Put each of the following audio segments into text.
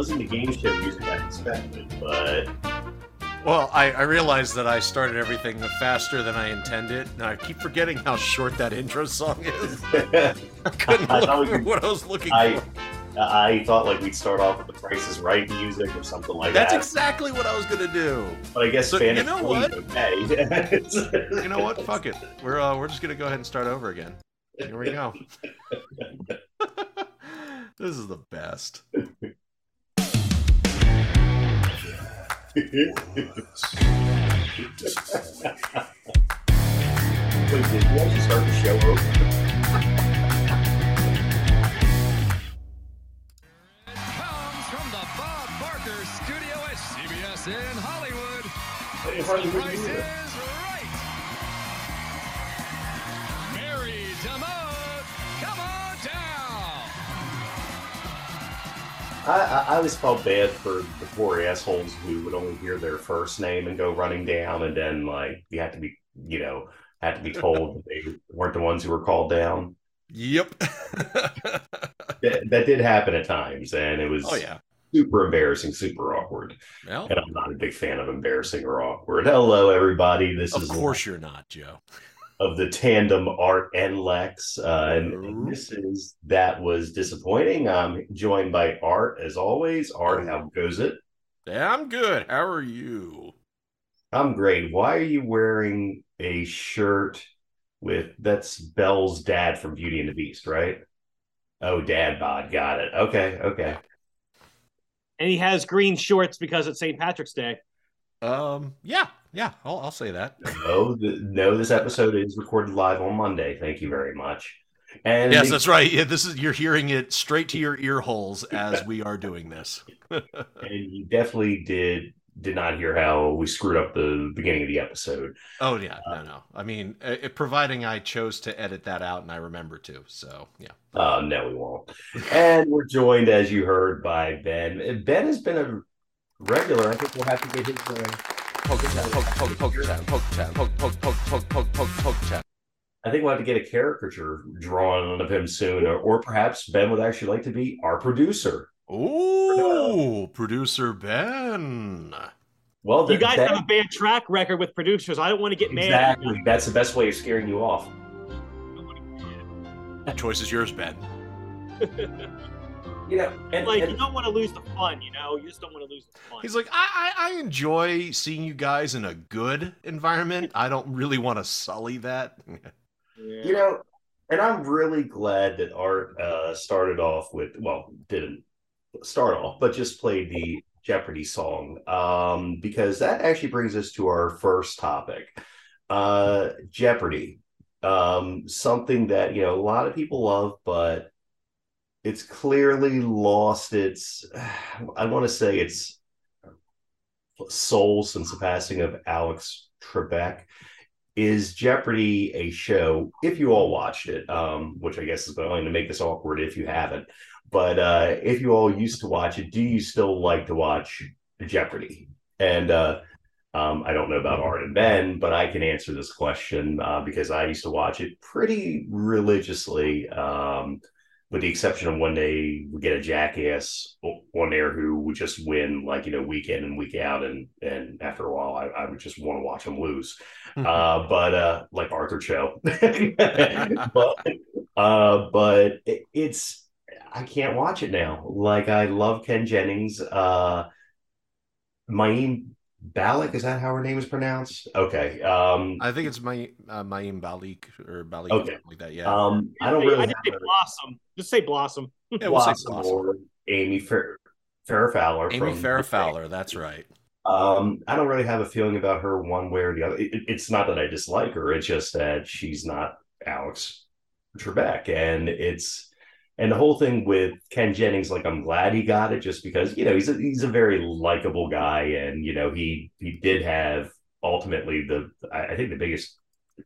wasn't the game show music I expected, but Well, I, I realized that I started everything faster than I intended. and I keep forgetting how short that intro song is. I couldn't I look could- what I was looking I for. I thought like we'd start off with the Price is Right music or something like That's that. That's exactly what I was gonna do. but I guess So, Spanish you know what? Okay. You know what? Fuck it. We're uh, we're just gonna go ahead and start over again. Here we go. this is the best. Wait, did you actually start the show over? comes from the Bob I, I, always felt bad for the poor assholes who would only hear their first name and go running down, and then like you had to be, you know, had to be told that they weren't the ones who were called down. Yep. That, that did happen at times, and it was oh yeah. super embarrassing, super awkward. Well, And I'm not a big fan of embarrassing or awkward. Hello, everybody. This of is of course you're not, Joe. Of the tandem Art and Lex, uh, and, and this is that was disappointing. I'm joined by Art as always. Art, how goes it? Yeah, I'm good. How are you? I'm great. Why are you wearing a shirt with that's Belle's dad from Beauty and the Beast, right? Oh, dad bod, got it. Okay, okay. and he has green shorts because it's St. Patrick's Day. Um, yeah, yeah, I'll, I'll say that. No, the, no, this episode is recorded live on Monday. Thank you very much. And Yes, that's right. Yeah, this is you're hearing it straight to your ear holes as we are doing this. and you definitely did did not hear how we screwed up the beginning of the episode. Oh yeah, no, no. I mean, uh, it, providing I chose to edit that out and I remember to. So yeah. Uh, no, we won't. And we're joined, as you heard, by Ben. Ben has been a regular. I think we'll have to get his. Uh, I think we'll have to get a caricature drawn of him soon, or, or perhaps Ben would actually like to be our producer. Ooh, producer Ben. Well, You guys that- have a bad track record with producers. I don't want to get mad. exactly. That's the best way of scaring you off. The choice is yours, Ben. You know, and, Like and- you don't want to lose the fun, you know. You just don't want to lose the fun. He's like, I, I, I enjoy seeing you guys in a good environment. I don't really want to sully that. Yeah. you know, and I'm really glad that Art uh, started off with well, didn't start off, but just played the Jeopardy song um, because that actually brings us to our first topic, uh, Jeopardy. Um, something that you know a lot of people love, but it's clearly lost its. I want to say its soul since the passing of Alex Trebek is Jeopardy a show? If you all watched it, um, which I guess is going to make this awkward if you haven't, but uh, if you all used to watch it, do you still like to watch Jeopardy? And uh, um, I don't know about Art and Ben, but I can answer this question uh, because I used to watch it pretty religiously. Um, with the exception of when they would get a jackass on there who would just win like you know week in and week out and and after a while I, I would just want to watch them lose. Uh but uh like arthur Chu. But uh but it, it's i can't watch it now. Like i love ken jennings uh Mayim Balik, is that how her name is pronounced? Okay. Um I think it's my uh, Mayim Balik or Balik, Okay. something like that. Yeah. um I don't really I just say have a- blossom. Just say blossom. yeah we'll say Blossom Blossom. or Amy Fair Farrah Fowler. Amy from- Fowler. That's right. Um, I don't really have a feeling about her one way or the other. It, it- it's not that I dislike her; it's just that she's not Alex Trebek, and it's and the whole thing with Ken Jennings. Like, I'm glad he got it, just because you know he's a, he's a very likable guy, and you know he he did have ultimately the I, I think the biggest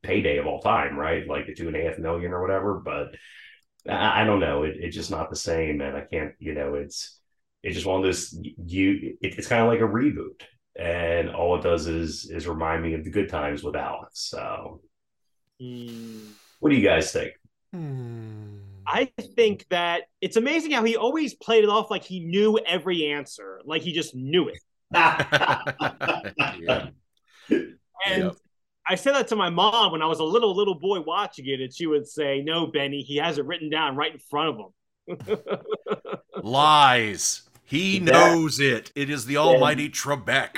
payday of all time, right? Like the two and a half million or whatever. But I, I don't know. It, it's just not the same, and I can't. You know, it's it's just one of those you. It, it's kind of like a reboot, and all it does is is remind me of the good times with Alex. So, Hmm. what do you guys think? Hmm. I think that it's amazing how he always played it off like he knew every answer, like he just knew it. yeah. And Yep. I said that to my mom when I was a little little boy watching it, and she would say, "No, Benny, he has it written down right in front of him." Lies. He Yeah. knows it. It is the almighty Trebek.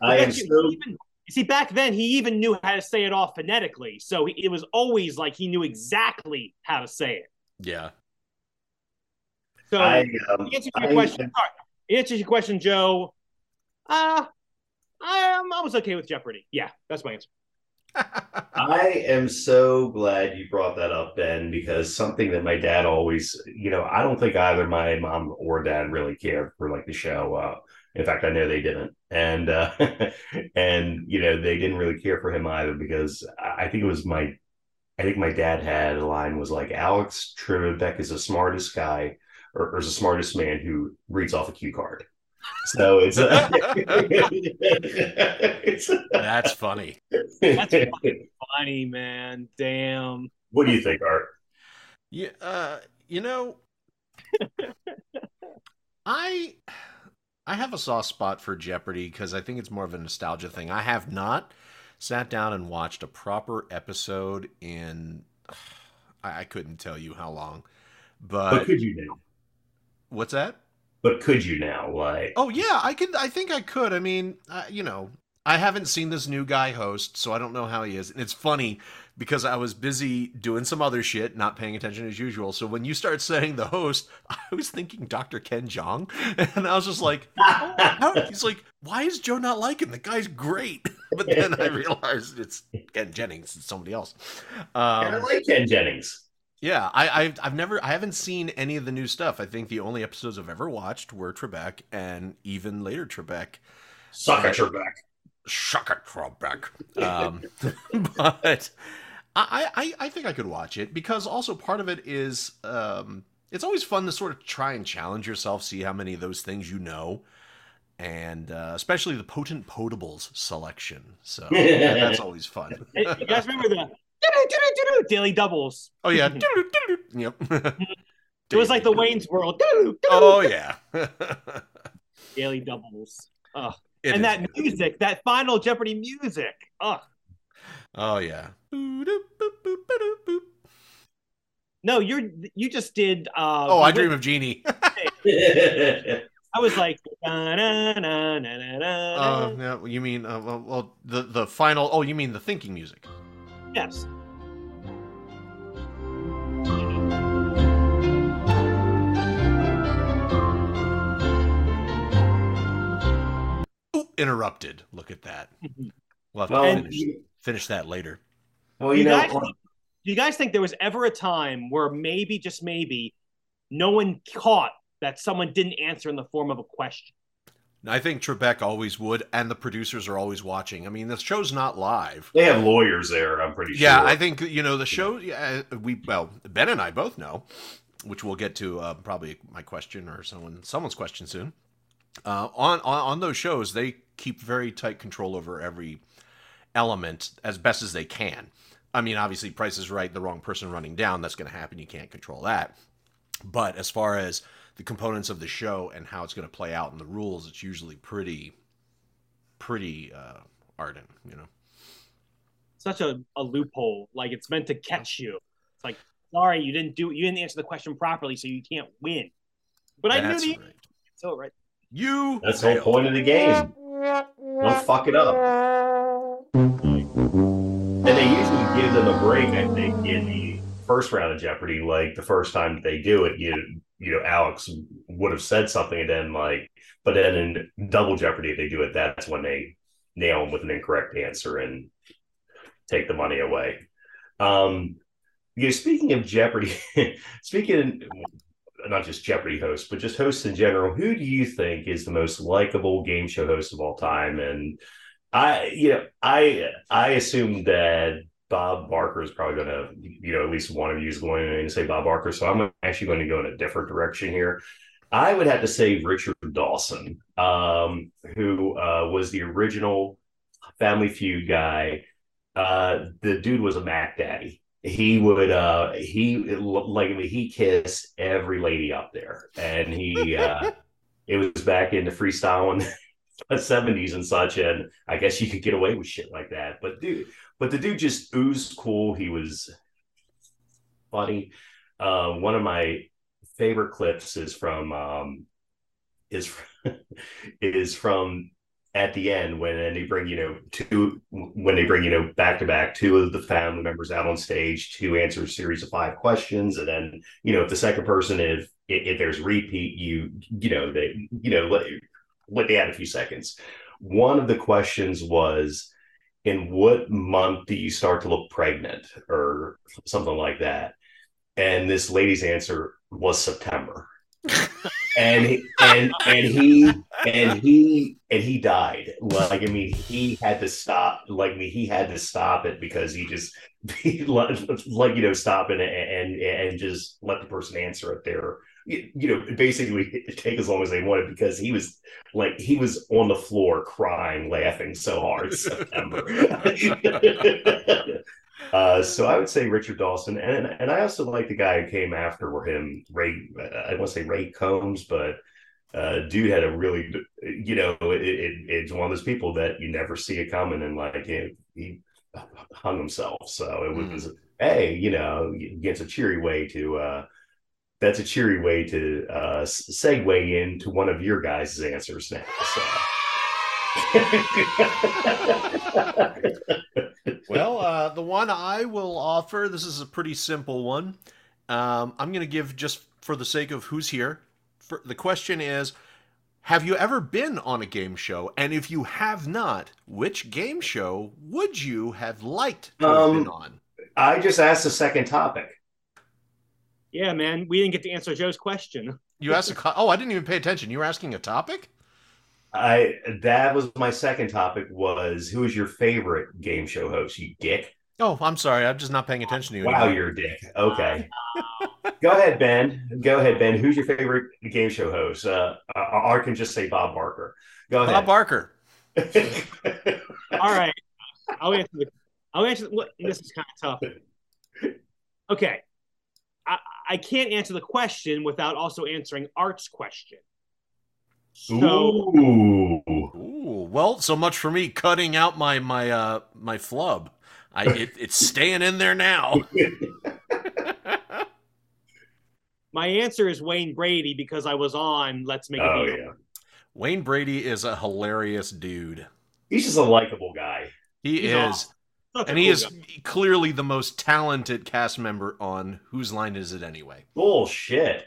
I am Actually, so even- see, back then he even knew how to say it off phonetically, so he, it was always like he knew exactly how to say it. Yeah. So, I, um, the answer your I- question, sorry, the answer your question, Joe. Uh I'm I was okay with Jeopardy. Yeah, that's my answer. I am so glad you brought that up, Ben, because something that my dad always, you know, I don't think either my mom or dad really cared for like the show. Uh, in fact, I know they didn't, and uh, and you know they didn't really care for him either because I I think it was my, I think my dad had a line was like Alex Trebek is the smartest guy or, or is the smartest man who reads off a cue card. So it's, uh, it's That's funny. That's Funny man, damn. what do you think, Art? Yeah, uh, you know, I I have a soft spot for Jeopardy because I think it's more of a nostalgia thing. I have not sat down and watched a proper episode in I, I couldn't tell you how long, But but could you now? what's that? But could you now? Like, Oh yeah, I could. I think I could. I mean, uh, you know, I haven't seen this new guy host, so I don't know how he is. And it's funny because I was busy doing some other shit, not paying attention as usual. So when you start saying the host, I was thinking Dr. Ken Jeong, and I was just like, how? he's like, why is Joe not him? The guy's great. But then I realized it's Ken Jennings, it's somebody else. I Um, like Ken Jennings. yeah, I, I've I've never I haven't seen any of the new stuff. I think the only episodes I've ever watched were Trebek and even later Trebek. Suck at your back. Shaka Trebek. Um, but I, I I think I could watch it because also part of it is um, it's always fun to sort of try and challenge yourself, see how many of those things you know. And uh, especially the potent potables selection, so yeah, that's always fun. You guys remember the daily doubles? oh yeah, yep. It was like the Wayne's World. Oh yeah, daily doubles. Ugh. It and that music, that final Jeopardy music. Ugh. Oh yeah. No, you're you just did. Uh, Oh, I dream of Jeannie. I was like. Oh, yeah. well, You mean uh, well, well, the the final? Oh, you mean the thinking music? yes. Ooh, interrupted. Look at that. We'll have to well, finish, finish that later. Well, you You know, guys- Do you guys think there was ever a time where maybe, just maybe, no one caught that someone didn't answer in the form of a question? I think Trebek always would, and the producers are always watching. I mean, the show's not live. they have lawyers there. I'm pretty Yeah, sure. Yeah, I think you know the show. Yeah, we well, Ben and I both know, which we'll get to uh, probably my question or someone someone's question soon. Uh, on, on on those shows, they keep very tight control over every element as best as they can. I mean, obviously, Price is Right, the wrong person running down, that's going to happen. You can't control that. But as far as the components of the show and how it's going to play out and the rules, it's usually pretty, pretty uh, ardent, you know. Such a, a loophole. Like it's meant to catch you. It's like, sorry, you didn't do you didn't answer the question properly, so you can't win. But I knew That's the right. so right. You. That's the whole point of the game. Don't fuck it up. And they usually give them a break, I think, in the first round of Jeopardy. Like the first time they do it, you you know, Alex would have said something, and then like, but then in double Jeopardy, they do it. That's when they nail them with an incorrect answer and take the money away. Um, you know, speaking of Jeopardy, speaking not just Jeopardy hosts, but just hosts in general, who do you think is the most likable game show host of all time? And I, you know, I I assume that Bob Barker is probably going to, you know, at least one of you is going to say Bob Barker. So I'm actually going to go in a different direction here. I would have to say Richard Dawson, um, who uh, was the original Family Feud guy. Uh, the dude was a Mac Daddy. he would uh he like I mean, he kissed every lady up there and he uh it was back in the freestyle in the 70s and such and i guess you could get away with shit like that but dude but the dude just oozed cool. He was funny. Uh one of my favorite clips is from um is is from at the end when and they bring you know two when they bring you know back to back two of the family members out on stage to answer a series of five questions. And then you know if the second person if if there's repeat you you know they you know let, let they add a few seconds. One of the questions was in what month do you start to look pregnant or something like that? And this lady's answer was september and and and he and he and he died. Like I mean, he had to stop. Like I mean, he had to stop it because he just he like you know stop it and and just let the person answer it there. You, you know, basically take as long as they wanted because he was like he was on the floor crying, laughing so hard. September. Uh, so I would say Richard Dawson, and and I also like the guy who came after him, Ray. I want to say Ray Combs, but uh, dude had a really, you know, it, it, it's one of those people that you never see it coming, and like he, he hung himself. So it was, mm. hey, you know, it's a cheery way to. Uh, that's a cheery way to uh, segue into one of your guys' answers now. So. well, uh, the one I will offer, this is a pretty simple one. Um, I'm going to give just for the sake of who's here. For, the question is Have you ever been on a game show? And if you have not, which game show would you have liked to have been um, on? I just asked the second topic. Yeah, man, we didn't get to answer Joe's question. You asked a oh, I didn't even pay attention. You were asking a topic. I that was my second topic was who is your favorite game show host? You dick. Oh, I'm sorry. I'm just not paying attention to you. Wow, anymore. you're a dick. Okay. Go ahead, Ben. Go ahead, Ben. Who's your favorite game show host? Uh, I, I can just say Bob Barker. Go ahead. Bob Barker. All right. I'll answer the. I'll answer. What this is kind of tough. Okay. I, I can't answer the question without also answering Art's question. So, ooh. ooh. Well, so much for me cutting out my my uh my flub. I it, it's staying in there now. my answer is Wayne Brady because I was on Let's Make oh, Yeah. Wayne Brady is a hilarious dude. He's just a likable guy. He He's is. And cool he is guy. clearly the most talented cast member on Whose Line Is It Anyway? Bullshit.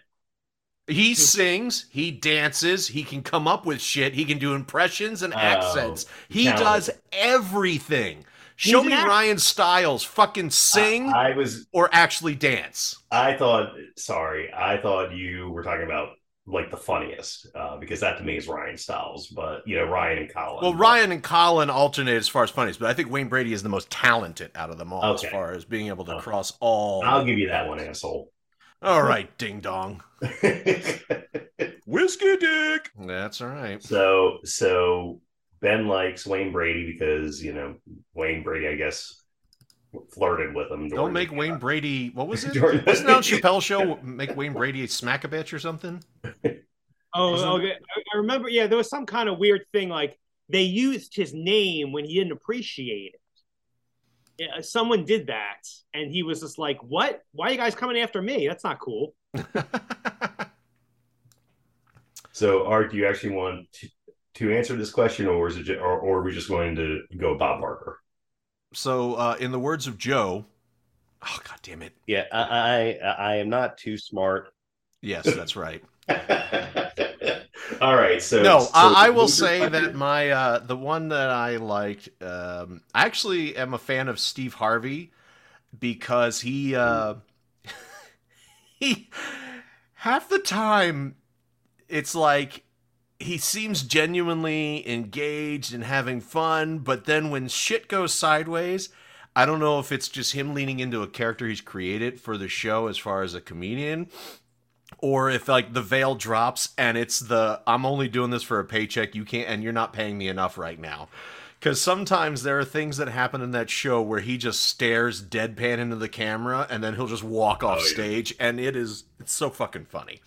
He sings, he dances, he can come up with shit, he can do impressions and oh, accents. he does everything. Show me Ryan Stiles fucking sing I, I, was or actually dance. I thought sorry, I thought you were talking about like the funniest, uh, because that to me is Ryan Stiles, but you know, Ryan and Colin. Well, but... Ryan and Colin alternate as far as funniest, but I think Wayne Brady is the most talented out of them all okay. as far as being able to okay. cross all I'll give you that one, asshole. All right, ding dong. Whiskey dick. That's all right. So so Ben likes Wayne Brady because you know Wayne Brady, I guess, flirted with him. Don't make Wayne uh, Brady. What was it? Jordan. Wasn't that on Chappelle show? Make Wayne Brady smack a bitch or something? Oh, okay. I remember. Yeah, there was some kind of weird thing like they used his name when he didn't appreciate it yeah, someone did that, and he was just like, "What? Why are you guys coming after me? That's not cool." so, Art, do you actually want to, to answer this question, or is it, just, or, or are we just going to go Bob Barker? So, uh, in the words of Joe, oh god damn it, yeah, I, I, I am not too smart. Yes, that's right. All right, so no, so I, I will say that my uh, the one that I liked, um, I actually am a fan of Steve Harvey because he uh, he half the time it's like he seems genuinely engaged and having fun, but then when shit goes sideways, I don't know if it's just him leaning into a character he's created for the show as far as a comedian or if like the veil drops and it's the I'm only doing this for a paycheck, you can't and you're not paying me enough right now. Because sometimes there are things that happen in that show where he just stares deadpan into the camera and then he'll just walk off Oh, yeah. stage, and it is it's so fucking funny.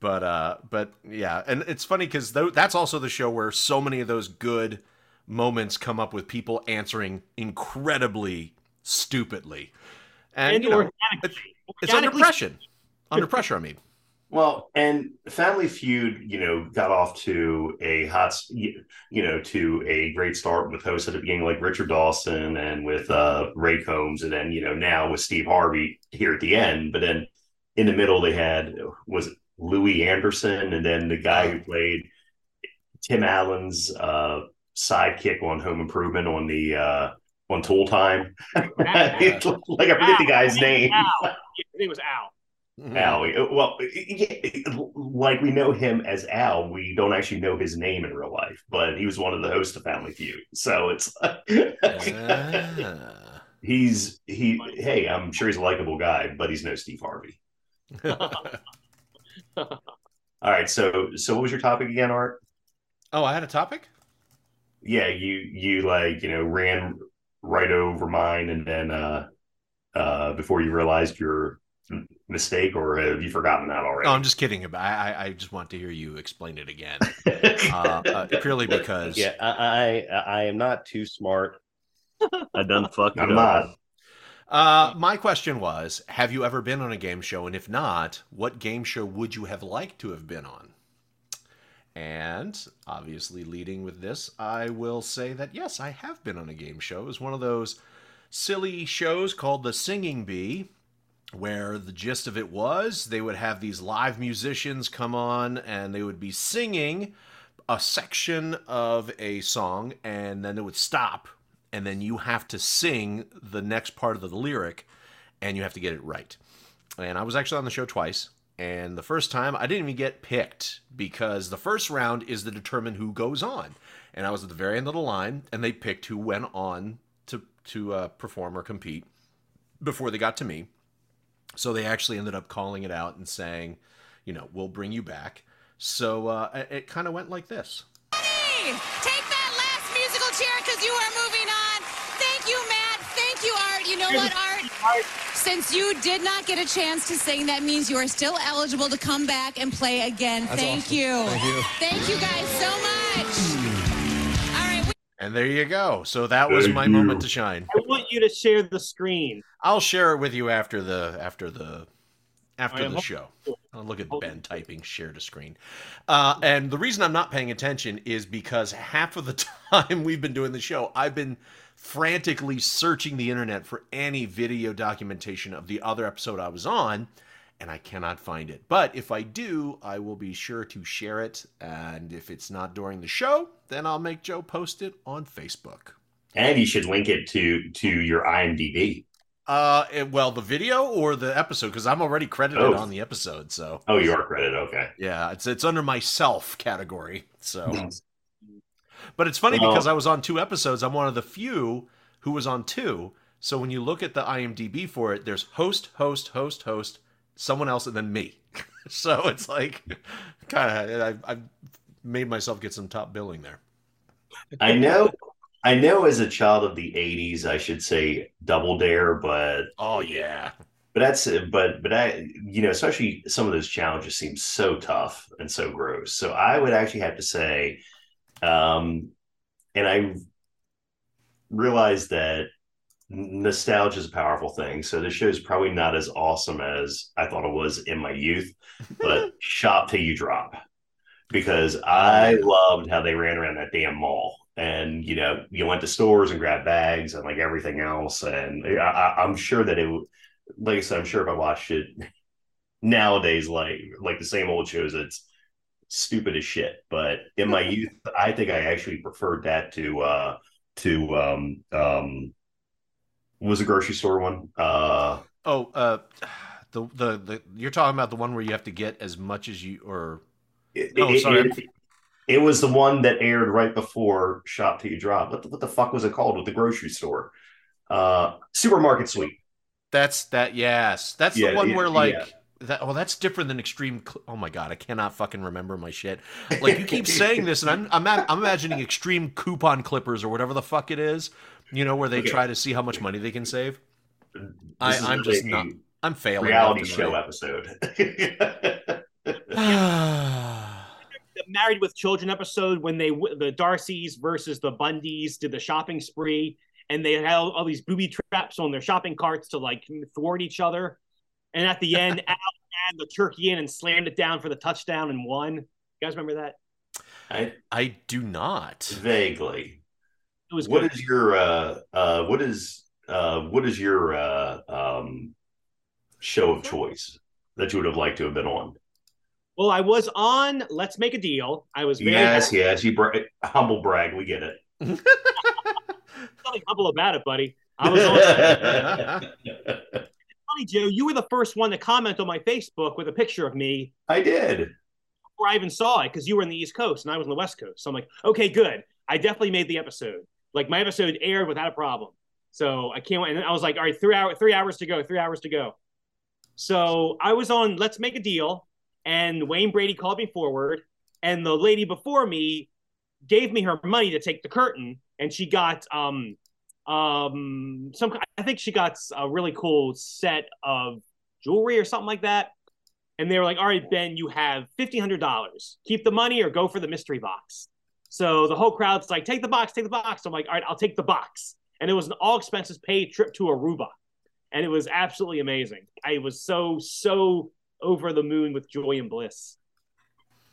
But uh, but yeah, and it's funny because that's also the show where so many of those good moments come up with people answering incredibly stupidly, and, And you know, organically. it's under pressure. Under pressure, I mean. Well, and Family Feud, you know, got off to a hot, you know, to a great start with hosts at the beginning like Richard Dawson and with uh, Ray Combs, and then you know now with Steve Harvey here at the end. But then in the middle they had was it Louie Anderson, and then the guy who played Tim Allen's uh, sidekick on Home Improvement on the uh, on Tool Time. like I forget the guy's name. I think it was Al. Mm-hmm. Al. Well, like we know him as Al, we don't actually know his name in real life, but he was one of the hosts of Family Feud. So it's Ah. he's he. Hey, I'm sure he's a likable guy, but he's no Steve Harvey. All right, so so what was your topic again, Art? oh, I had a topic. Yeah, you you like you know ran right over mine, and then uh uh before you realized your mistake, or have you forgotten that already? No, I'm just kidding. About I, I- I just want to hear you explain it again, uh, uh, purely because Yeah, I, I I am not too smart. I done fucked I'm up. not. Uh, my question was: Have you ever been on a game show? And if not, what game show would you have liked to have been on? And obviously, leading with this, I will say that yes, I have been on a game show. It was one of those silly shows called The Singing Bee, where the gist of it was they would have these live musicians come on and they would be singing a section of a song and then it would stop and then you have to sing the next part of the lyric and you have to get it right. And I was actually on the show twice. And the first time I didn't even get picked because the first round is to determine who goes on. And I was at the very end of the line and they picked who went on to, to uh, perform or compete before they got to me. So they actually ended up calling it out and saying, you know, we'll bring you back. So uh, it, kind of went like this. Hey, take that last musical chair because you are moving on. Thank you, Matt. Thank you, Art. You know what, Art? Since you did not get a chance to sing, that means you are still eligible to come back and play again. Thank you. Thank you. Thank you guys so much. All right. we- And there you go. So that was Thank my you. moment to shine. I want you to share the screen. I'll share it with you after the after the after I the hope- show. Oh, look at Ben typing share to screen. Uh, and the reason I'm not paying attention is because half of the time we've been doing the show, I've been frantically searching the internet for any video documentation of the other episode I was on, and I cannot find it. But if I do, I will be sure to share it. And if it's not during the show, then I'll make Joe post it on Facebook. And you should link it to to your IMDb. Uh, it- well, the video or the episode because I'm already credited Oh. on the episode. So Oh, you are credited. Okay. yeah, it's it's under myself category. So, but it's funny Well- because I was on two episodes. I'm one of the few who was on two. So when you look at the IMDb for it, there's host, host, host, host, someone else, and then me. so it's like kind of I've, I've made myself get some top billing there. I know. I know. As a child of the '80s, I should say Double Dare, but Oh yeah, but that's but but I you know especially some of those challenges seem so tough and so gross. So I would actually have to say, um, and I realized that nostalgia is a powerful thing. So this show is probably not as awesome as I thought it was in my youth, but shop till you drop because I loved how they ran around that damn mall. And you know, you went to stores and grabbed bags and like everything else. And I, I'm sure that it, like I said, I'm sure if I watched it nowadays, like like the same old shows, it's stupid as shit. But in my youth, I think I actually preferred that to uh to um um was a grocery store one? Uh Oh, uh, the, the the you're talking about the one where you have to get as much as you or it, Oh, it- sorry. it- it was the one that aired right before Shop Till You Drop. What the, what the fuck was it called with the grocery store? Uh Supermarket Sweep. that's that. Yes, that's Yeah, the one yeah, where like yeah. that oh that's different than extreme Cl- oh my god i cannot fucking remember my shit like you keep saying this and i'm i'm, I'm imagining extreme coupon clippers or whatever the fuck it is you know where they Okay. try to see how much money they can save I, This is i'm just not i'm failing reality left and show right. episode. The Married with Children episode when they the D'Arcys versus the Bundys did the shopping spree, and they had all, all these booby traps on their shopping carts to like thwart each other. And at the end, Al had the turkey in and slammed it down for the touchdown and won. You guys remember that? I i do not vaguely. It was What good. is your uh uh what is uh what is your uh um show of choice that you would have liked to have been on? Well, I was on Let's Make a Deal. I was very Yes, yes, you bra- humble brag, we get it. nothing humble about it, buddy. I was on. funny, Joe. You were the first one to comment on my Facebook with a picture of me I did. before I even saw it because you were in the East Coast and I was on the West Coast. So I'm like, okay, good. I definitely made the episode. Like my episode aired without a problem. So I can't wait. And I was like, all right, three hour, three hours to go, three hours to go. So I was on Let's Make a Deal, and Wayne Brady called me forward, and the lady before me gave me her money to take the curtain, and she got um um some I think she got a really cool set of jewelry or something like that. And they were like, all right, Ben, you have $1,500. Keep the money or go for the mystery box. So the whole crowd's like, take the box, take the box. I'm like, all right, I'll take the box. And it was an all expenses paid trip to Aruba. And it was absolutely amazing. I was so, so over the moon with joy and bliss.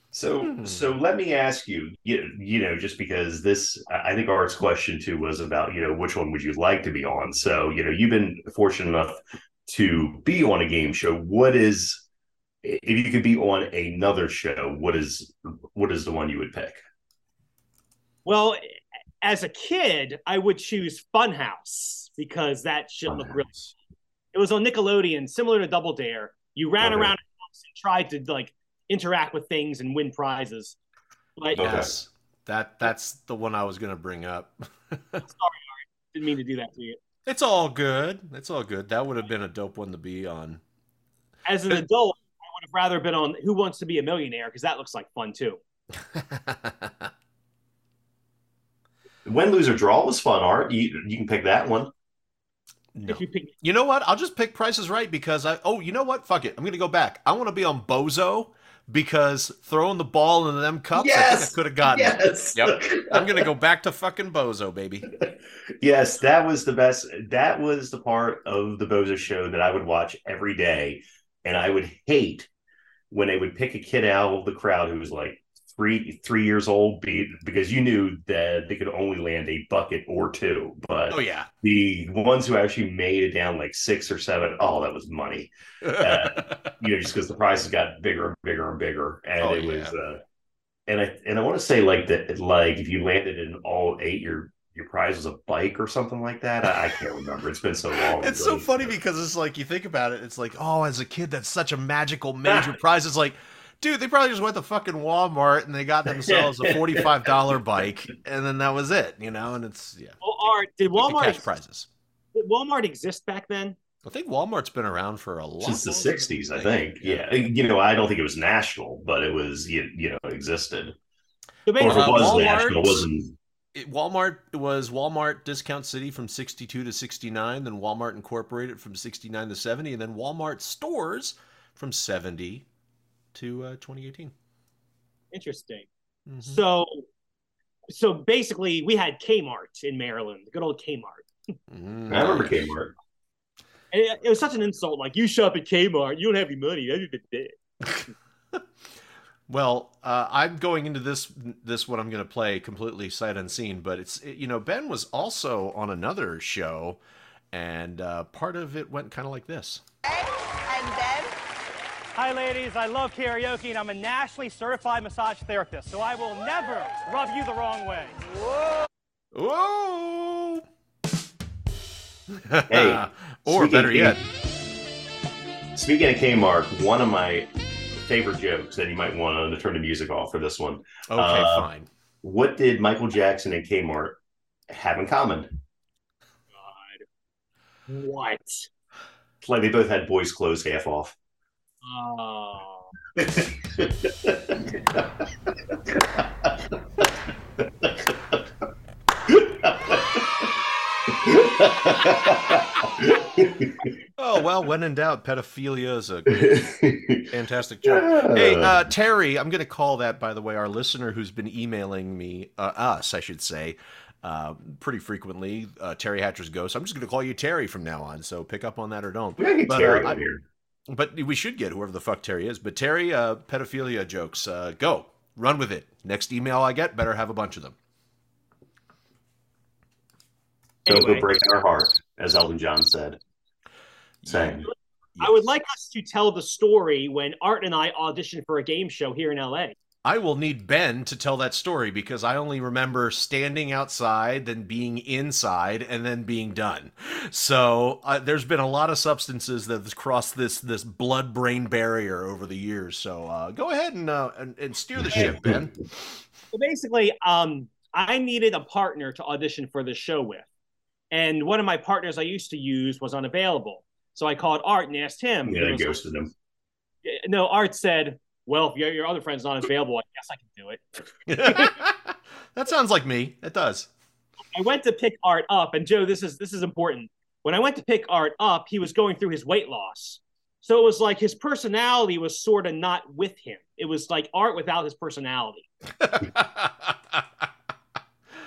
So, Hmm. so let me ask you, you, you know, just because this, I I think Art's question too was about, you know, which one would you like to be on? So, you know, you've been fortunate enough to be on a game show. What is, if you could be on another show, what is, what is the one you would pick? Well, as a kid, I would choose Funhouse because that shit looked really it was on Nickelodeon, similar to Double Dare. You ran Okay. around and tried to like interact with things and win prizes. But Okay. yes that that's the one i was gonna bring up sorry, didn't mean to do that to you. it's all good it's all good that would have been a dope one to be on As an adult, I would have rather been on Who Wants to Be a Millionaire because that looks like fun too. Win, lose, or draw was fun, Art. You, you can pick that one. no. If you pick, You know what? I'll just pick Prices Right because I. Oh, you know what? Fuck it. I'm gonna go back. I want to be on Bozo because throwing the ball into them cups. I think I could have gotten. it. Yes. Yep. I'm gonna go back to fucking Bozo, baby. yes, that was the best. That was the part of the Bozo show that I would watch every day. And I would hate when they would pick a kid out of the crowd who was like three three years old be, because you knew that they could only land a bucket or two. But Oh yeah. the ones who actually made it down like six or seven, oh, that was money. Uh, you know, just because the prices got bigger and bigger and bigger, and Oh, it was. Uh, and I and I want to say like that, like if you landed in all eight, your your prize was a bike or something like that. I, I can't remember. It's been so long. It's so funny because it's like you think about it. It's like, oh, as a kid, that's such a magical major prize. It's like, dude, they probably just went to fucking Walmart and they got themselves a forty-five dollar bike, and then that was it, you know. And it's yeah, well, Art, did Walmart cash prizes. did Walmart exist back then? I think Walmart's been around for a lot since the '60s, I think. Yeah. you know, I don't think it was national, but it was you, you know existed. So Or if it basically, Uh, was Walmart- national, it wasn't. It, Walmart was Walmart Discount City from 62 to 69, then Walmart Incorporated from 69 to 70, and then Walmart stores from 70 to uh, 2018. interesting. Mhm. So, so basically, we had Kmart in Maryland, the good old Kmart. Mhm. I remember Kmart. And it, it was such an insult. Like you shop at Kmart, you don't have any money. That's just it. Well, uh, I'm going into this this what I'm going to play completely sight unseen, but it's it- you know Ben was also on another show, and uh, part of it went kind of like this. And then Hi, ladies. I love karaoke, and I'm a nationally certified massage therapist, so I will never rub you the wrong way. Whoa! Hey, or better yet, Speaking of Kmart, one of my favorite jokes that you might want to turn the music off for this one. okay, uh, fine. What did Michael Jackson and Kmart have in common? God. What? It's like they both had boys' clothes half off. Oh. Oh well, when in doubt, pedophilia is a fantastic joke. Hey, uh, Terry, I'm going to call that, by the way, our listener who's been emailing me, uh, us, I should say, uh, pretty frequently. Uh, Terry Hatcher's Ghost. I'm just going to call you Terry from now on. So pick up on that or don't. We gotta get But, Terry uh, on I- here. But we should get whoever the fuck Terry is. But Terry, uh, pedophilia jokes. Uh, go, run with it. Next email I get, better have a bunch of them. Don't Anyway. go breaking our heart, as Elton John said. Saying. I would like us to tell the story when Art and I auditioned for a game show here in LA. I will need Ben to tell that story because I only remember standing outside, then being inside, and then being done. So uh, there's been a lot of substances that have crossed this this blood brain barrier over the years. So uh, go ahead and, uh, and and steer the ship, Ben. So basically, um, I needed a partner to audition for the show with. And one of my partners I used to use was unavailable. So I called Art and asked him. Yeah, He they was like- ghosted him. no, Art said, Well, if your, your other friend's not available, I guess I can do it. that sounds like me. It does. I went to pick Art up, and Joe, this is this is important. When I went to pick Art up, he was going through his weight loss. So it was like his personality was sort of not with him. It was like Art without his personality.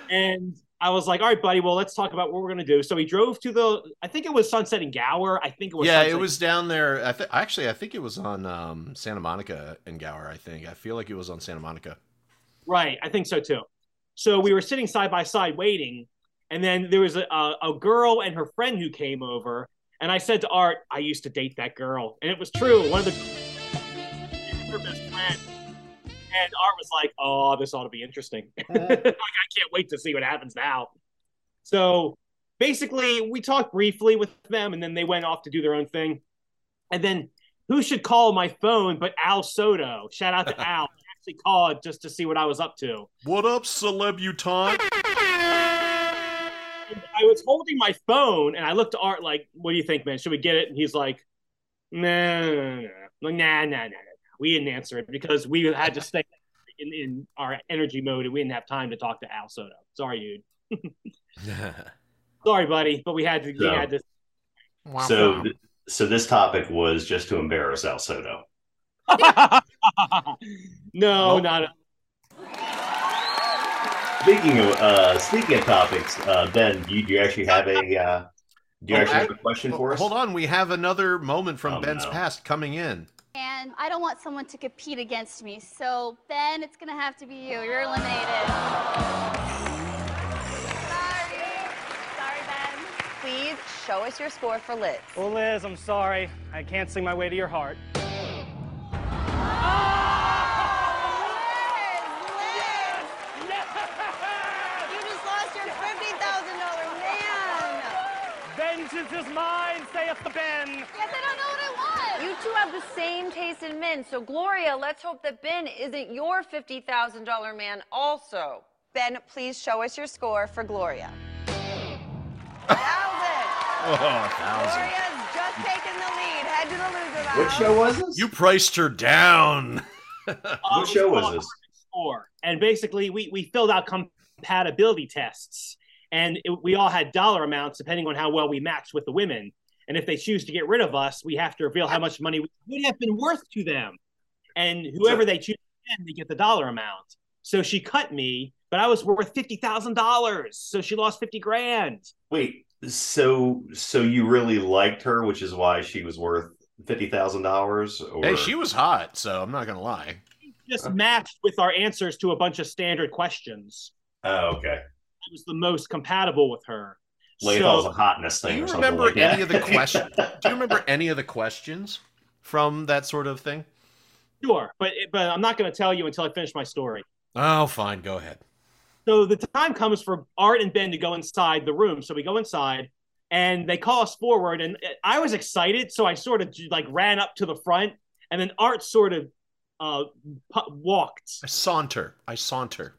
And I was like, all right, buddy, well, let's talk about what we're going to do. So he drove to the, I think it was Sunset and Gower. I think it was. yeah, Sunset- it was down there. I th- actually, I think it was on um, Santa Monica and Gower. I think I feel like it was on Santa Monica. Right. I think so too. So we were sitting side by side waiting. And then there was a, a, a girl and her friend who came over. And I said to Art, I used to date that girl. And it was true. One of the, her best friend. And Art was like, oh, this ought to be interesting. like, I can't wait to see what happens now. So basically, we talked briefly with them and then they went off to do their own thing. And then who should call my phone but Al Soto? Shout out to Al. He actually called just to see what I was up to. What up, celebutant? And I was holding my phone and I looked to Art like, what do you think, man? Should we get it? And he's like, nah, nah, nah, nah. Like, nah, nah, nah, nah. We didn't answer it because we had to stay in, in our energy mode and we didn't have time to talk to Al Soto. Sorry, dude. Sorry, buddy, but we had to. We So- had to. So, th- so this topic was just to embarrass Al Soto. no, Nope. not. A, Speaking of uh, speaking of topics, uh, Ben, do you, do you actually have a uh, do you Oh, actually I- have a question for us? Hold on, we have another moment from Oh, Ben's no. past coming in. And I don't want someone to compete against me. So, Ben, it's going to have to be you. You're eliminated. Sorry. Sorry, Ben. Please show us your score for Liz. Well, Liz, I'm sorry. I can't sing my way to your heart. Oh, you just lost your $50,000 man. Vengeance is mine, saith the Ben. Yes, I don't know what I want. You two have the same taste in men, so Gloria, let's hope that Ben isn't your $50,000 man also. Ben, please show us your score for Gloria. Thousand. Oh, thousand. Gloria's just taken the lead. Head to the loser lounge. What show was this? You priced her down. what show was this? score. And basically, we, we filled out compatibility tests, and it, we all had dollar amounts depending on how well we matched with the women. And if they choose to get rid of us, we have to reveal how much money we would have been worth to them. And whoever they choose, they get the dollar amount. So she cut me, but I was worth fifty thousand dollars. So she lost fifty grand. Wait, so so you really liked her, which is why she was worth fifty thousand dollars? Hey, she was hot, so I'm not gonna lie. Just matched with our answers to a bunch of standard questions. Oh, okay. I was the most compatible with her. Like So- it was a hotness Do you or remember like that. any of the questions? Do you remember any of the questions from that sort of thing? Sure, but but I'm not going to tell you until I finish my story. Oh, fine. Go ahead. So the time comes for Art and Ben to go inside the room. So we go inside, and they call us forward, and I was excited, so I sort of like ran up to the front, and then Art sort of uh pu- walked. I saunter. I saunter.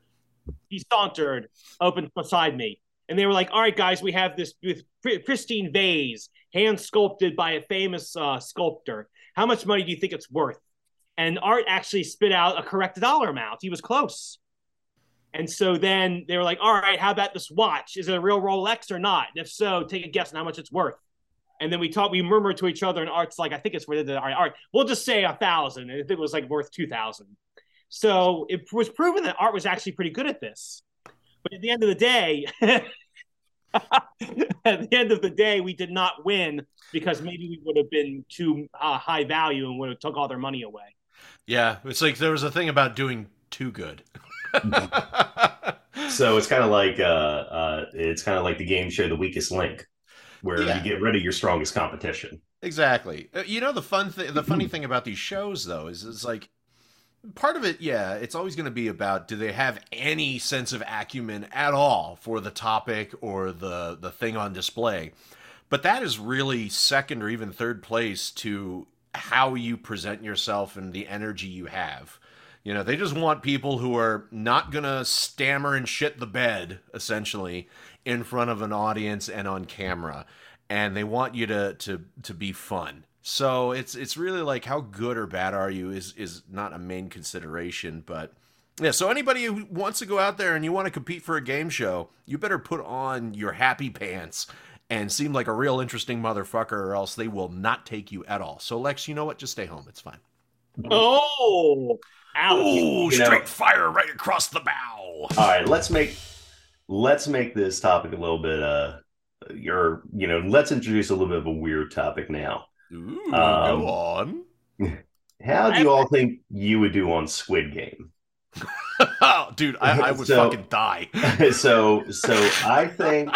He sauntered, opened beside me, and they were like, "All right, guys, we have this with pri- pristine vase, hand sculpted by a famous uh, sculptor. how much money do you think it's worth? And Art actually spit out a correct dollar amount. He was close. And so then they were like, all right, how about this watch? Is it a real Rolex or not? And if so, take a guess on how much it's worth. And then we talked, we murmured to each other, and Art's like, I think it's worth it. All right, Art, we'll just say a thousand. And if it was like worth 2,000. So it was proven that Art was actually pretty good at this. But at the end of the day, at the end of the day, we did not win because maybe we would have been too uh, high value and would have took all their money away. Yeah, it's like there was a thing about doing too good. so it's kind of like uh, uh, it's kind of like the game show The Weakest Link, where Yeah. you get rid of your strongest competition. Exactly. Uh, You know the fun thing, the funny thing about these shows though is it's like part of it, yeah, it's always going to be about do they have any sense of acumen at all for the topic or the the thing on display. But that is really second or even third place to how you present yourself and the energy you have. You know, they just want people who are not going to stammer and shit the bed essentially in front of an audience and on camera and they want you to to to be fun. So it's it's really like how good or bad are you is is not a main consideration, but yeah. So anybody who wants to go out there and you want to compete for a game show, you better put on your happy pants and seem like a real interesting motherfucker, or else they will not take you at all. So Lex, you know what? Just stay home. It's fine. Oh, ouch. Ooh, You know- straight fire right across the bow. All right, let's make let's make this topic a little bit uh your you know let's introduce a little bit of a weird topic now. Ooh, Um, go on. How do you all think you would do on Squid Game? oh, dude, I, I would So- fucking die. so so I think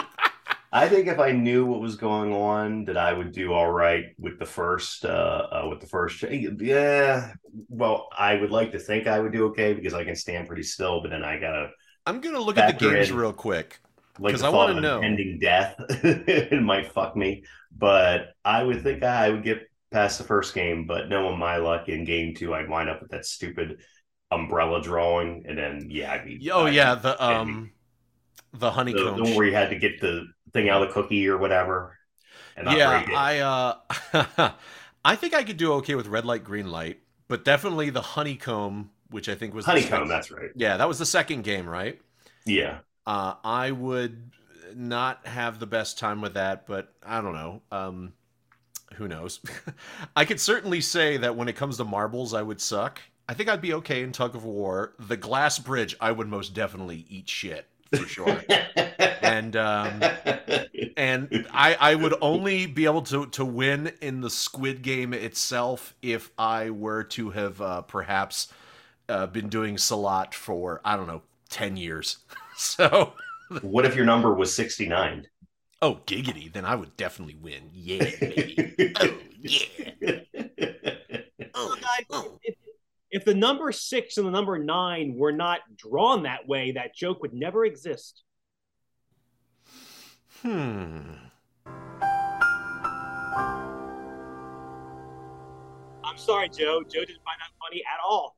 I think if I knew what was going on, that I would do all right with the first uh, uh with the first yeah. Well, I would like to think I would do okay because I can stand pretty still, but then I gotta I'm gonna look at the Factor games in. real quick. like 'Cause the I wanna an know. impending death. it might fuck me, but I would think I would get past the first game. But knowing my luck in game two, I'd wind up with that stupid umbrella drawing, and then yeah, I'd be Oh I'd yeah, be the um, the the, honeycomb. the one where you had to get the thing out of the cookie or whatever. And yeah. I uh, I think I could do okay with red light, green light, but definitely the honeycomb, which I think was the honeycomb. second- That's right. yeah, that was the second game, right? Yeah. Uh, I would not have the best time with that, but I don't know. Um, who knows? I could certainly say that when it comes to marbles, I would suck. I think I'd be okay in tug of war. The glass bridge, I would most definitely eat shit for sure. and um, and I, I would only be able to, to win in the Squid Game itself if I were to have uh, perhaps uh, been doing Salat for I don't know ten years. so what if your number was sixty nine? oh giggity, then I would definitely win. Yeah, baby. oh yeah. Well, guys, if, if the number six and the number nine were not drawn that way, that joke would never exist. Hmm. I'm sorry, Joe. Joe didn't find that funny at all.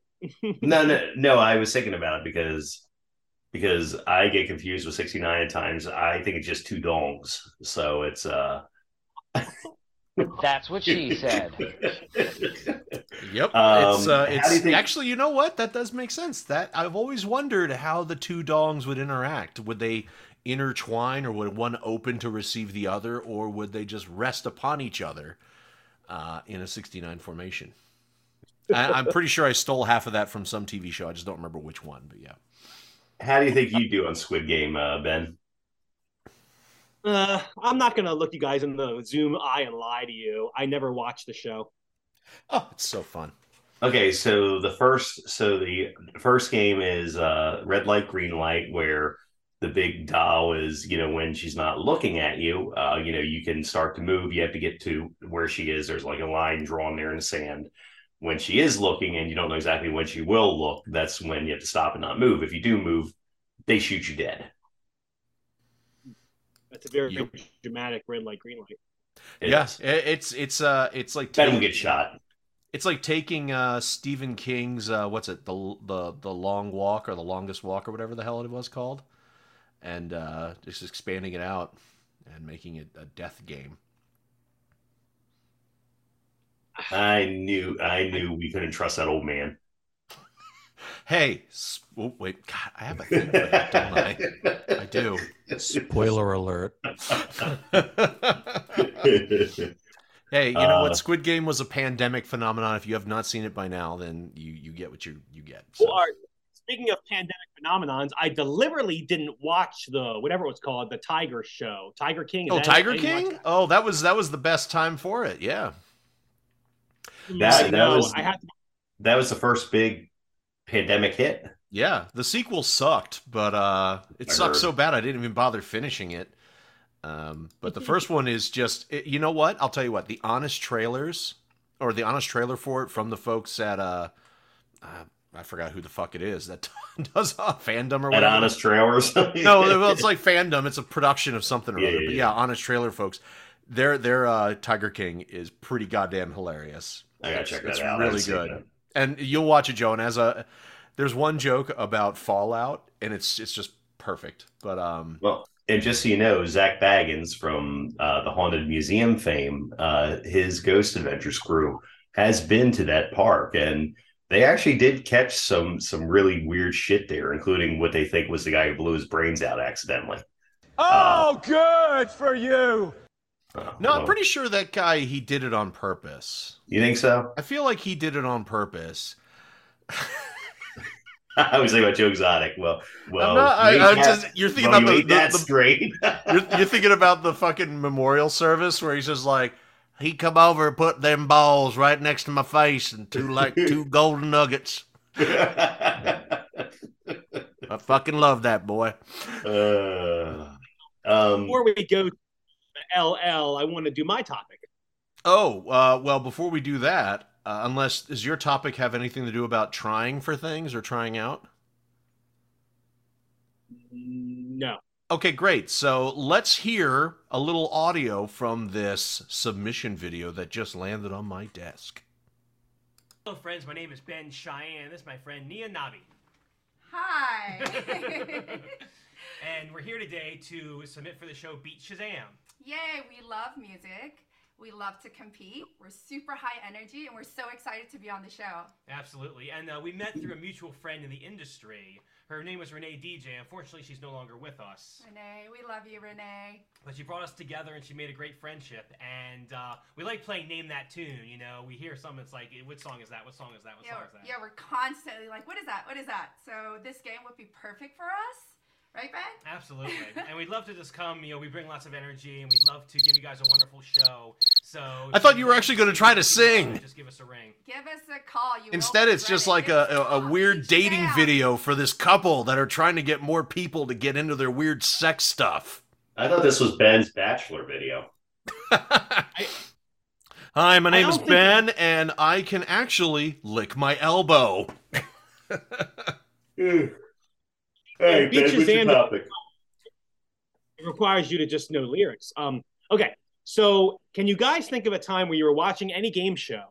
no, no, no. I was thinking about it because because I get confused with sixty nine at times. I think it's just two dongs, so it's uh. That's what she said. Yep. Um, it's uh, how do you it's think- actually you know what that does make sense. That I've always wondered how the two dongs would interact. Would they intertwine, or would one open to receive the other, or would they just rest upon each other uh, in a sixty-nine formation? I, I'm pretty sure I stole half of that from some TV show. I just don't remember which one. But yeah. How do you think you do on Squid Game, uh, Ben? Uh, I'm not gonna look you guys in the Zoom eye and lie to you. I never watched the show. Oh, it's so fun. Okay, so the first so the first game is uh red light, green light, where the big doll is, you know, when she's not looking at you, uh, you know, you can start to move. You have to get to where she is. There's like a line drawn there in the sand. When she is looking and you don't know exactly when she will look, that's when you have to stop and not move. If you do move, they shoot you dead. That's a very Yep. dramatic red light, green light. It yeah, is. it's it's uh it's like Ben will taking- get shot. It's like taking uh, Stephen King's uh, what's it the the the long walk or the longest walk or whatever the hell it was called, and uh, just expanding it out and making it a death game. I knew, I knew we couldn't trust that old man. Hey, s- oh, wait, God, I have a thing for that, don't I? I do. Spoiler alert. Hey, you know Uh, what? Squid Game was a pandemic phenomenon. If you have not seen it by now, then you you get what you you get. So. Well, Art, speaking of pandemic phenomenons, I deliberately didn't watch the whatever it was called, the Tiger Show, Tiger King. Oh, Tiger I didn't King? Oh, that was that was the best time for it. Yeah. That. That, that was I had to that was the first big pandemic hit. Yeah, the sequel sucked, but uh it I sucked heard. so bad I didn't even bother finishing it. Um but the first one is just it- you know what? I'll tell you what. The honest trailers or the honest trailer for it from the folks at uh, uh I forgot who the fuck it is that does uh, fandom or At whatever. Honest Trailers. no, well, it's like fandom. It's a production of something or Yeah, other. yeah, But yeah. yeah, honest trailer folks. Their their uh, Tiger King is pretty goddamn hilarious. I gotta It's- check that it's out. I really good. that. And you'll watch it, Joe. And as a there's one joke about Fallout, and it's it's just perfect. But um, Well, and just so you know, Zak Bagans from uh, the Haunted Museum fame, uh, his Ghost Adventures crew has been to that park, and they actually did catch some some really weird shit there, including what they think was the guy who blew his brains out accidentally. Oh, good for you. Uh, no, I'm pretty sure that guy he did it on purpose. You think so? I feel like he did it on purpose. I was thinking about Joe Exotic. Well, well, I'm not, you I, I'm ate that- just, you're thinking well, about you the, ate the- that the- straight. you're, you're thinking about the fucking memorial service where he's just like, he come over and put them balls right next to my face and two like two golden nuggets. I fucking love that boy. Uh, um, Before we go to LL, I want to do my topic. Oh, uh, well, before we do that, uh, unless does your topic have anything to do about trying for things or trying out? No. Okay, great. So let's hear a little audio from this submission video that just landed on my desk. Hello, friends. My name is Ben Cheyenne. This is my friend Nia Nabi. Hi. And we're here today to submit for the show Beat Shazam. Yay, we love music. We love to compete. We're super high energy and we're so excited to be on the show. Absolutely. And uh, we met through a mutual friend in the industry. Her name was Renee DJ. Unfortunately, she's no longer with us. Renee, we love you, Renee. But she brought us together and she made a great friendship. And uh, we like playing Name That Tune. You know, we hear some, it's like, what song is that? What song is that? What Yeah, song is that? yeah, we're constantly like, what is that? What is that? So this game would be perfect for us, right, Ben? Absolutely. and we'd love to just come, you know, we bring lots of energy and we'd love to give you guys a wonderful show. So I thought you were actually going to try to sing. Just give us a ring. Give us a call. You Instead, it's just like a, a, a weird dating video for this couple that are trying to get more people to get into their weird sex stuff. I thought this was Ben's bachelor video. Hi, my name is think Ben, and I can actually lick my elbow. Hey, Beat Ben, Shazam- topic? It requires you to just know lyrics. Um, okay, so can you guys think of a time where you were watching any game show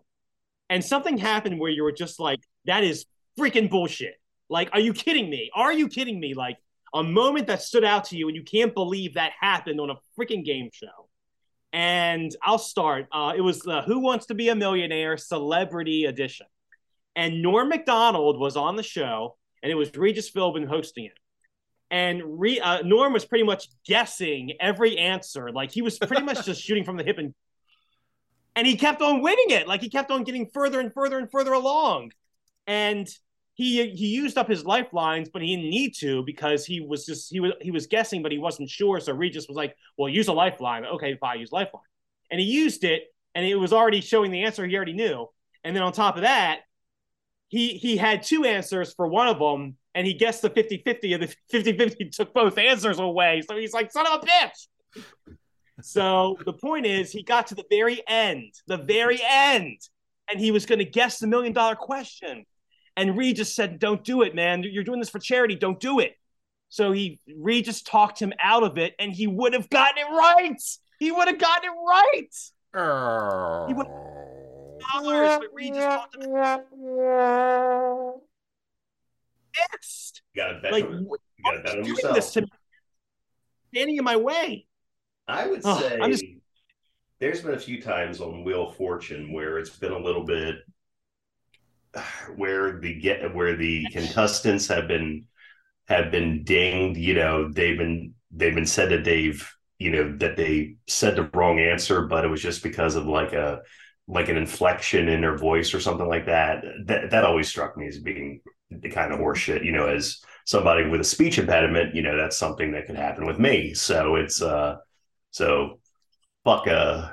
and something happened where you were just like, that is freaking bullshit? Like, are you kidding me? Are you kidding me? Like, a moment that stood out to you and you can't believe that happened on a freaking game show. And I'll start. Uh, it was the Who Wants to Be a Millionaire Celebrity Edition. And Norm Macdonald was on the show, and it was Regis Philbin hosting it and Re, uh, Norm was pretty much guessing every answer. Like he was pretty much just shooting from the hip, and and he kept on winning it. Like he kept on getting further and further and further along, and he he used up his lifelines, but he didn't need to because he was just he was he was guessing, but he wasn't sure. So Regis was like, "Well, use a lifeline." Okay, fine, use lifeline, and he used it, and it was already showing the answer he already knew. And then on top of that, he he had two answers for one of them and he guessed the 50-50 and the 50-50 took both answers away. So he's like son of a bitch! So the point is he got to the very end the very end and he was going to guess the million dollar question. And reed just said don't do it man. You're doing this for charity. Don't do it. So he Regis talked him out of it and he would have gotten it right. He would have gotten it right. Would dollars but Regis talked him yes You got to bet, like on- you got to bet on doing yourself. this to me standing in my way I would Oh, say I'm just- there's been a few times on Wheel of Fortune where it's been a little bit where the get where the contestants have been have been dinged. You know, they've been they've been said that they've you know that they said the wrong answer, but it was just because of like a like an inflection in her voice or something like that. That that always struck me as being the kind of horseshit. You know, as somebody with a speech impediment, you know, that's something that could happen with me. So it's uh so fuck uh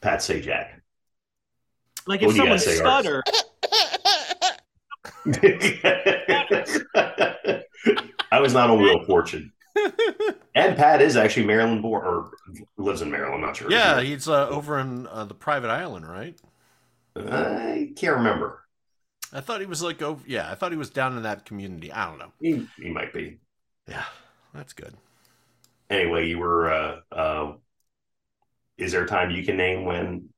Pat Sajak. Like if you someone stutter, I was not on Wheel of Fortune. and Pat is actually Maryland born or lives in Maryland. I'm not sure. Yeah, he's uh, over in uh, the private island, right? I can't remember. I thought he was like over. Yeah, I thought he was down in that community. I don't know. He, he might be. Yeah, that's good. Anyway, you were. Uh, uh, is there a time you can name when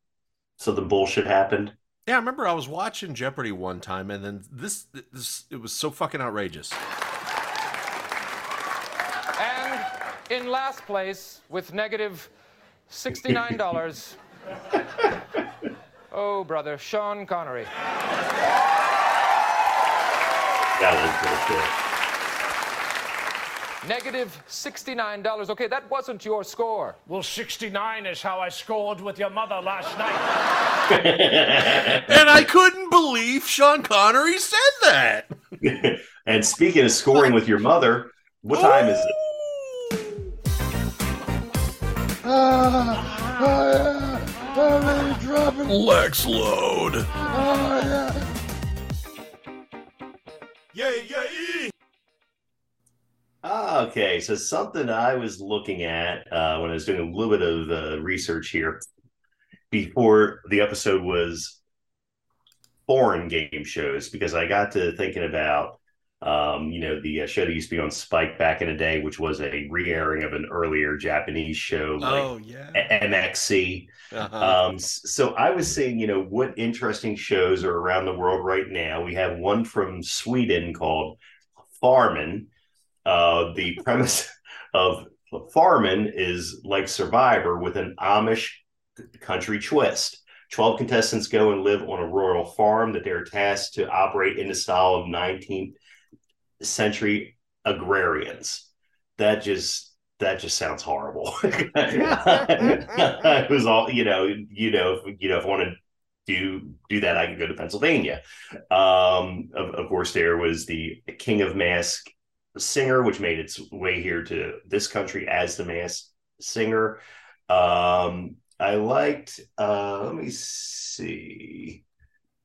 something bullshit happened? Yeah, I remember I was watching Jeopardy one time, and then this, this it was so fucking outrageous. And in last place with negative $69. oh, brother, Sean Connery. That was bullshit. Negative $69. Okay, that wasn't your score. Well, 69 is how I scored with your mother last night. and I couldn't believe Sean Connery said that. and speaking of scoring with your mother, what time is it? Lex load. Yeah, yeah. Ah, okay. So something I was looking at uh, when I was doing a little bit of uh, research here before the episode was foreign game shows because I got to thinking about um, you know the uh, show that used to be on Spike back in the day, which was a re-airing of an earlier Japanese show like Oh, yeah. MXC. Uh-huh. Um, so I was saying, you know, what interesting shows are around the world right now? We have one from Sweden called Farmen. Uh, the premise of Farmen is like Survivor with an Amish country twist. 12 contestants go and live on a rural farm that they're tasked to operate in the style of 19th century agrarians. That just that just sounds horrible. it was all you know. You know, if, you know, if I want to do do that, I can go to Pennsylvania. Um, of, of course, there was the King of Mask singer, which made its way here to this country as the Mask singer. Um, I liked. Uh, let me see.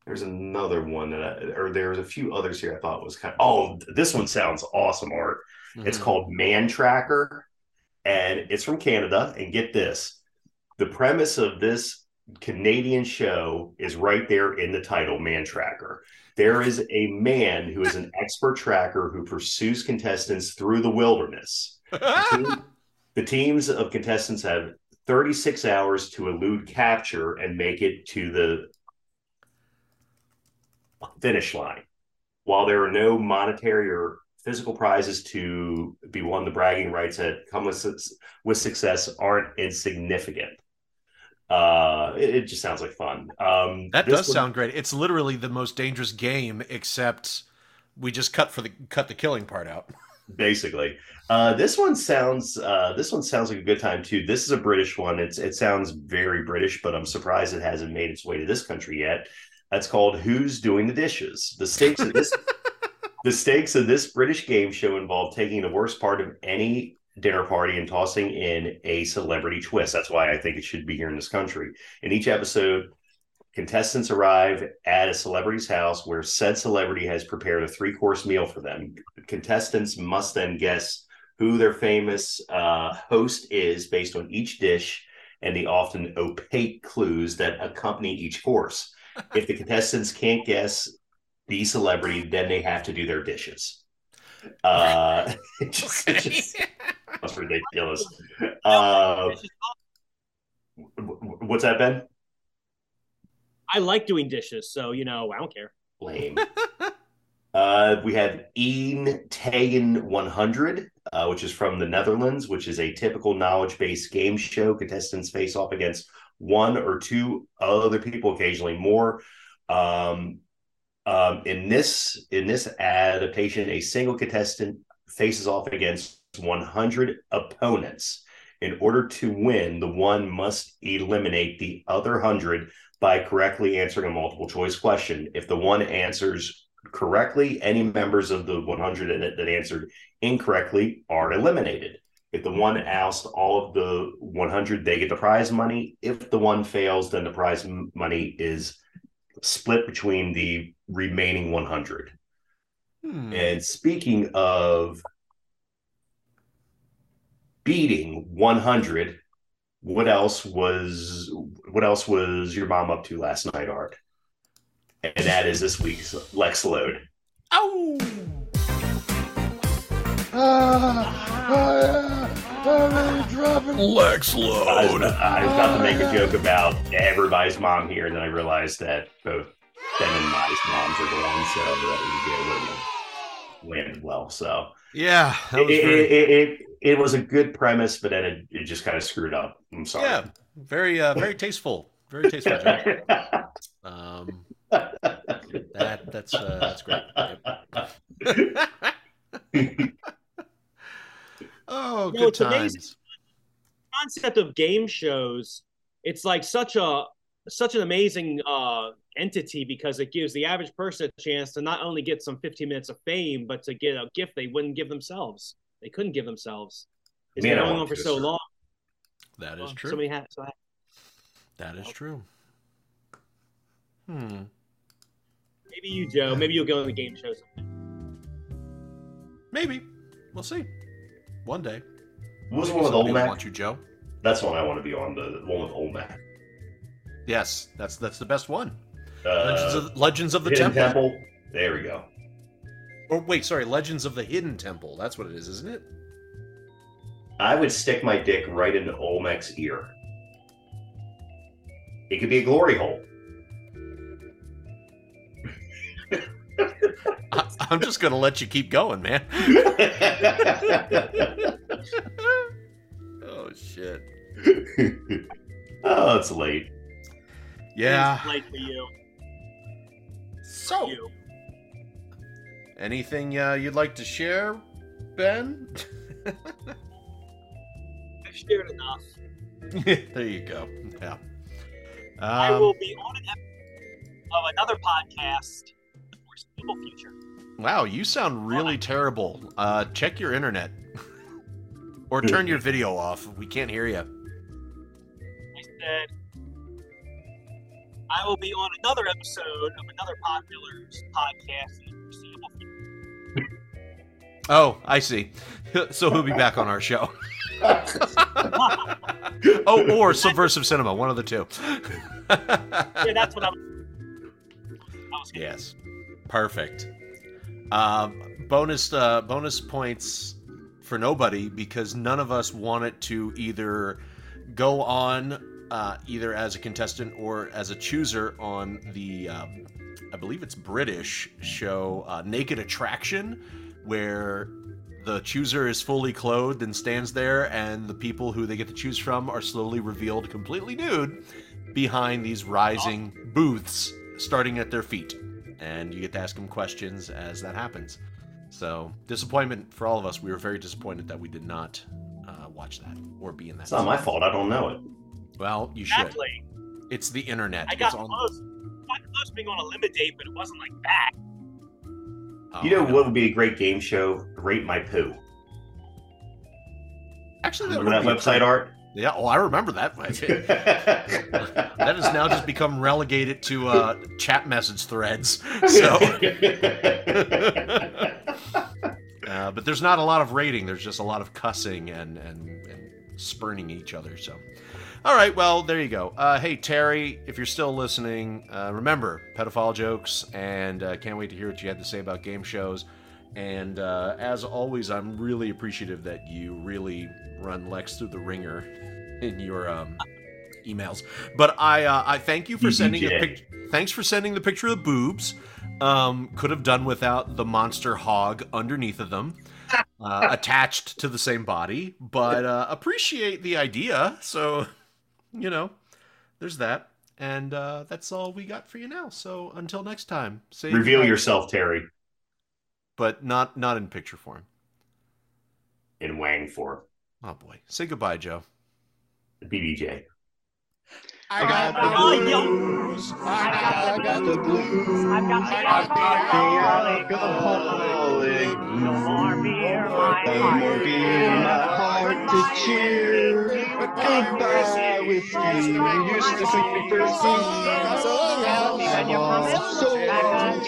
There's another one that, I, or there's a few others here. I thought was kind. Of, oh, this one sounds awesome, Art. It's Mhm. called Man Tracker, and it's from Canada. And get this: the premise of this Canadian show is right there in the title, Man Tracker. There is a man who is an expert tracker who pursues contestants through the wilderness. The, team- the teams of contestants have 36 hours to elude capture and make it to the finish line. While there are no monetary or physical prizes to be won, the bragging rights that come with, with success aren't insignificant. Uh, it, it just sounds like fun. Um, That does one- sound great. It's literally the most dangerous game, except we just cut for the cut the killing part out. basically. Uh, this one sounds uh, this one sounds like a good time too. This is a British one. It's it sounds very British, but I'm surprised it hasn't made its way to this country yet. That's called Who's Doing the Dishes. The stakes of this the stakes of this British game show involve taking the worst part of any dinner party and tossing in a celebrity twist. That's why I think it should be here in this country. In each episode, contestants arrive at a celebrity's house where said celebrity has prepared a three course meal for them. Contestants must then guess who their famous uh, host is based on each dish and the often opaque clues that accompany each course. If the contestants can't guess the celebrity, then they have to do their dishes. Uh, it just, it just- that's ridiculous. Uh, what's that, Ben? I like doing dishes, so you know I don't care. Lame. uh, we have Eén tegen 100. uh, which is from the Netherlands, which is a typical knowledge-based game show. Contestants face off against one or two other people, occasionally more. Um, um, in this in this adaptation, a single contestant faces off against 100 opponents. In order to win, the one must eliminate the other 100 by correctly answering a multiple choice question. If the one answers correctly, any members of the 100 that, that answered incorrectly are eliminated. If the one asked all of the 100, they get the prize money. If the one fails, then the prize money is split between the remaining 100. Hmm. And speaking of beating 100, what else was what else was your mom up to last night, Art? And that is this week's Lex Load. Oh. Lex I was, I was about to make a joke about everybody's mom here, and then I realized that both Ben and my moms are gone, so that would be a little landed well. So Yeah, it, was it, very- it, it, it was a good premise, but then it, it just kind of screwed up. I'm sorry. Yeah, very uh, very tasteful, very tasteful. Joke. Um, that that's uh, that's great. Yep. oh, No, good it's amazing. times. concept of game shows it's like such a such an amazing uh entity because it gives the average person a chance to not only get some 15 minutes of fame but to get a gift they wouldn't give themselves they couldn't give themselves it's Man, been going on for so long That is Well, true. so many hats so That is true. Hmm. maybe you joe maybe you'll go on the game shows Maybe we'll see. One day. What was one with Olmec? Want you, Joe? That's the one I want to be on. The one with Olmec. Yes, that's that's the best one. Uh, Legends of Legends of the Temple. Temple. There we go. Or wait, sorry, Legends of the Hidden Temple. That's what it is, isn't it? I would stick my dick right into Olmec's ear. It could be a glory hole. I'm just gonna let you keep going, man. oh shit. oh, it's late. Yeah. It's late for you So, you. anything uh, you'd like to share, Ben? i've shared enough there you go. Yeah. i Um, will be on an episode of another podcast the foreseeable future Wow, you sound really terrible. Uh, check your internet. or turn your video off. We can't hear you. I said, I will be on another episode of another Podmillers podcast in the foreseeable future. Oh, I see. So he'll be back on our show. oh, or Subversive Cinema, one of the two. yeah, that's what I'm. Yes, perfect. Um, bonus uh, bonus points for nobody because none of us wanted to either go on uh, either as a contestant or as a chooser on the um, I believe it's British show uh, Naked Attraction, where the chooser is fully clothed and stands there, and the people who they get to choose from are slowly revealed completely nude behind these rising booths starting at their feet. And you get to ask them questions as that happens. So, disappointment for all of us. We were very disappointed that we did not uh, watch that or be in that. It's not my fault. I don't know it. Well, you should. Exactly. It's the internet. I got it's on. close. Got close being on a limit date, but it wasn't like that. Oh, you know know. what would be a great game show? Rate My Poo. Actually, that Remember that website great- art? Yeah, oh, I remember that. that has now just become relegated to uh, chat message threads. So, uh, but there's not a lot of rating. There's just a lot of cussing and and, and spurning each other. So, all right, well, there you go. Uh, hey Terry, if you're still listening, uh, remember pedophile jokes, and uh, can't wait to hear what you had to say about game shows. And uh, as always, I'm really appreciative that you really run Lex through the ringer in your um, emails. But I uh, I thank you for sending a BBJ. pic- Thanks for sending the picture of the boobs. Um, could have done without the monster hog underneath of them, uh, attached to the same body. But uh, appreciate the idea. So, you know, there's that. And uh, that's all we got for you now. So until next time, say Reveal yourself, Terry, but not not in picture form. in Wang form. Oh boy, say goodbye, Joe. BBJ. I got the blues. I got, the blues. I got the alcoholic. No more beer, my heart. No more beer, my heart to cheer. Goodbye, whiskey. You used to think me crazy. So long, oh, so long,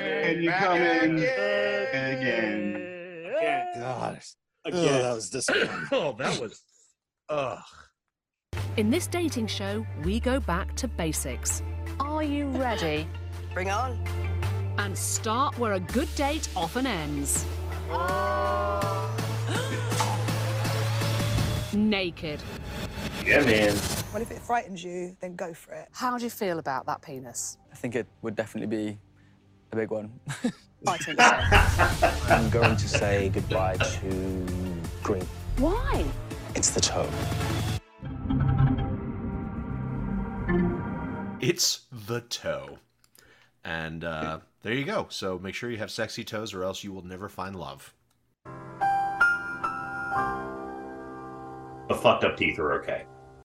and you're coming again. God. Again. Oh, that was disappointing. oh, that was. Ugh. In this dating show, we go back to basics. Are you ready? Bring on. And start where a good date often ends. Naked. Yeah, man. Well, if it frightens you, then go for it. How do you feel about that penis? I think it would definitely be a big one. I think so. I'm going to say goodbye to green. Why? It's the toe. It's the toe. And uh, there you go. So make sure you have sexy toes, or else you will never find love. The fucked up teeth are okay.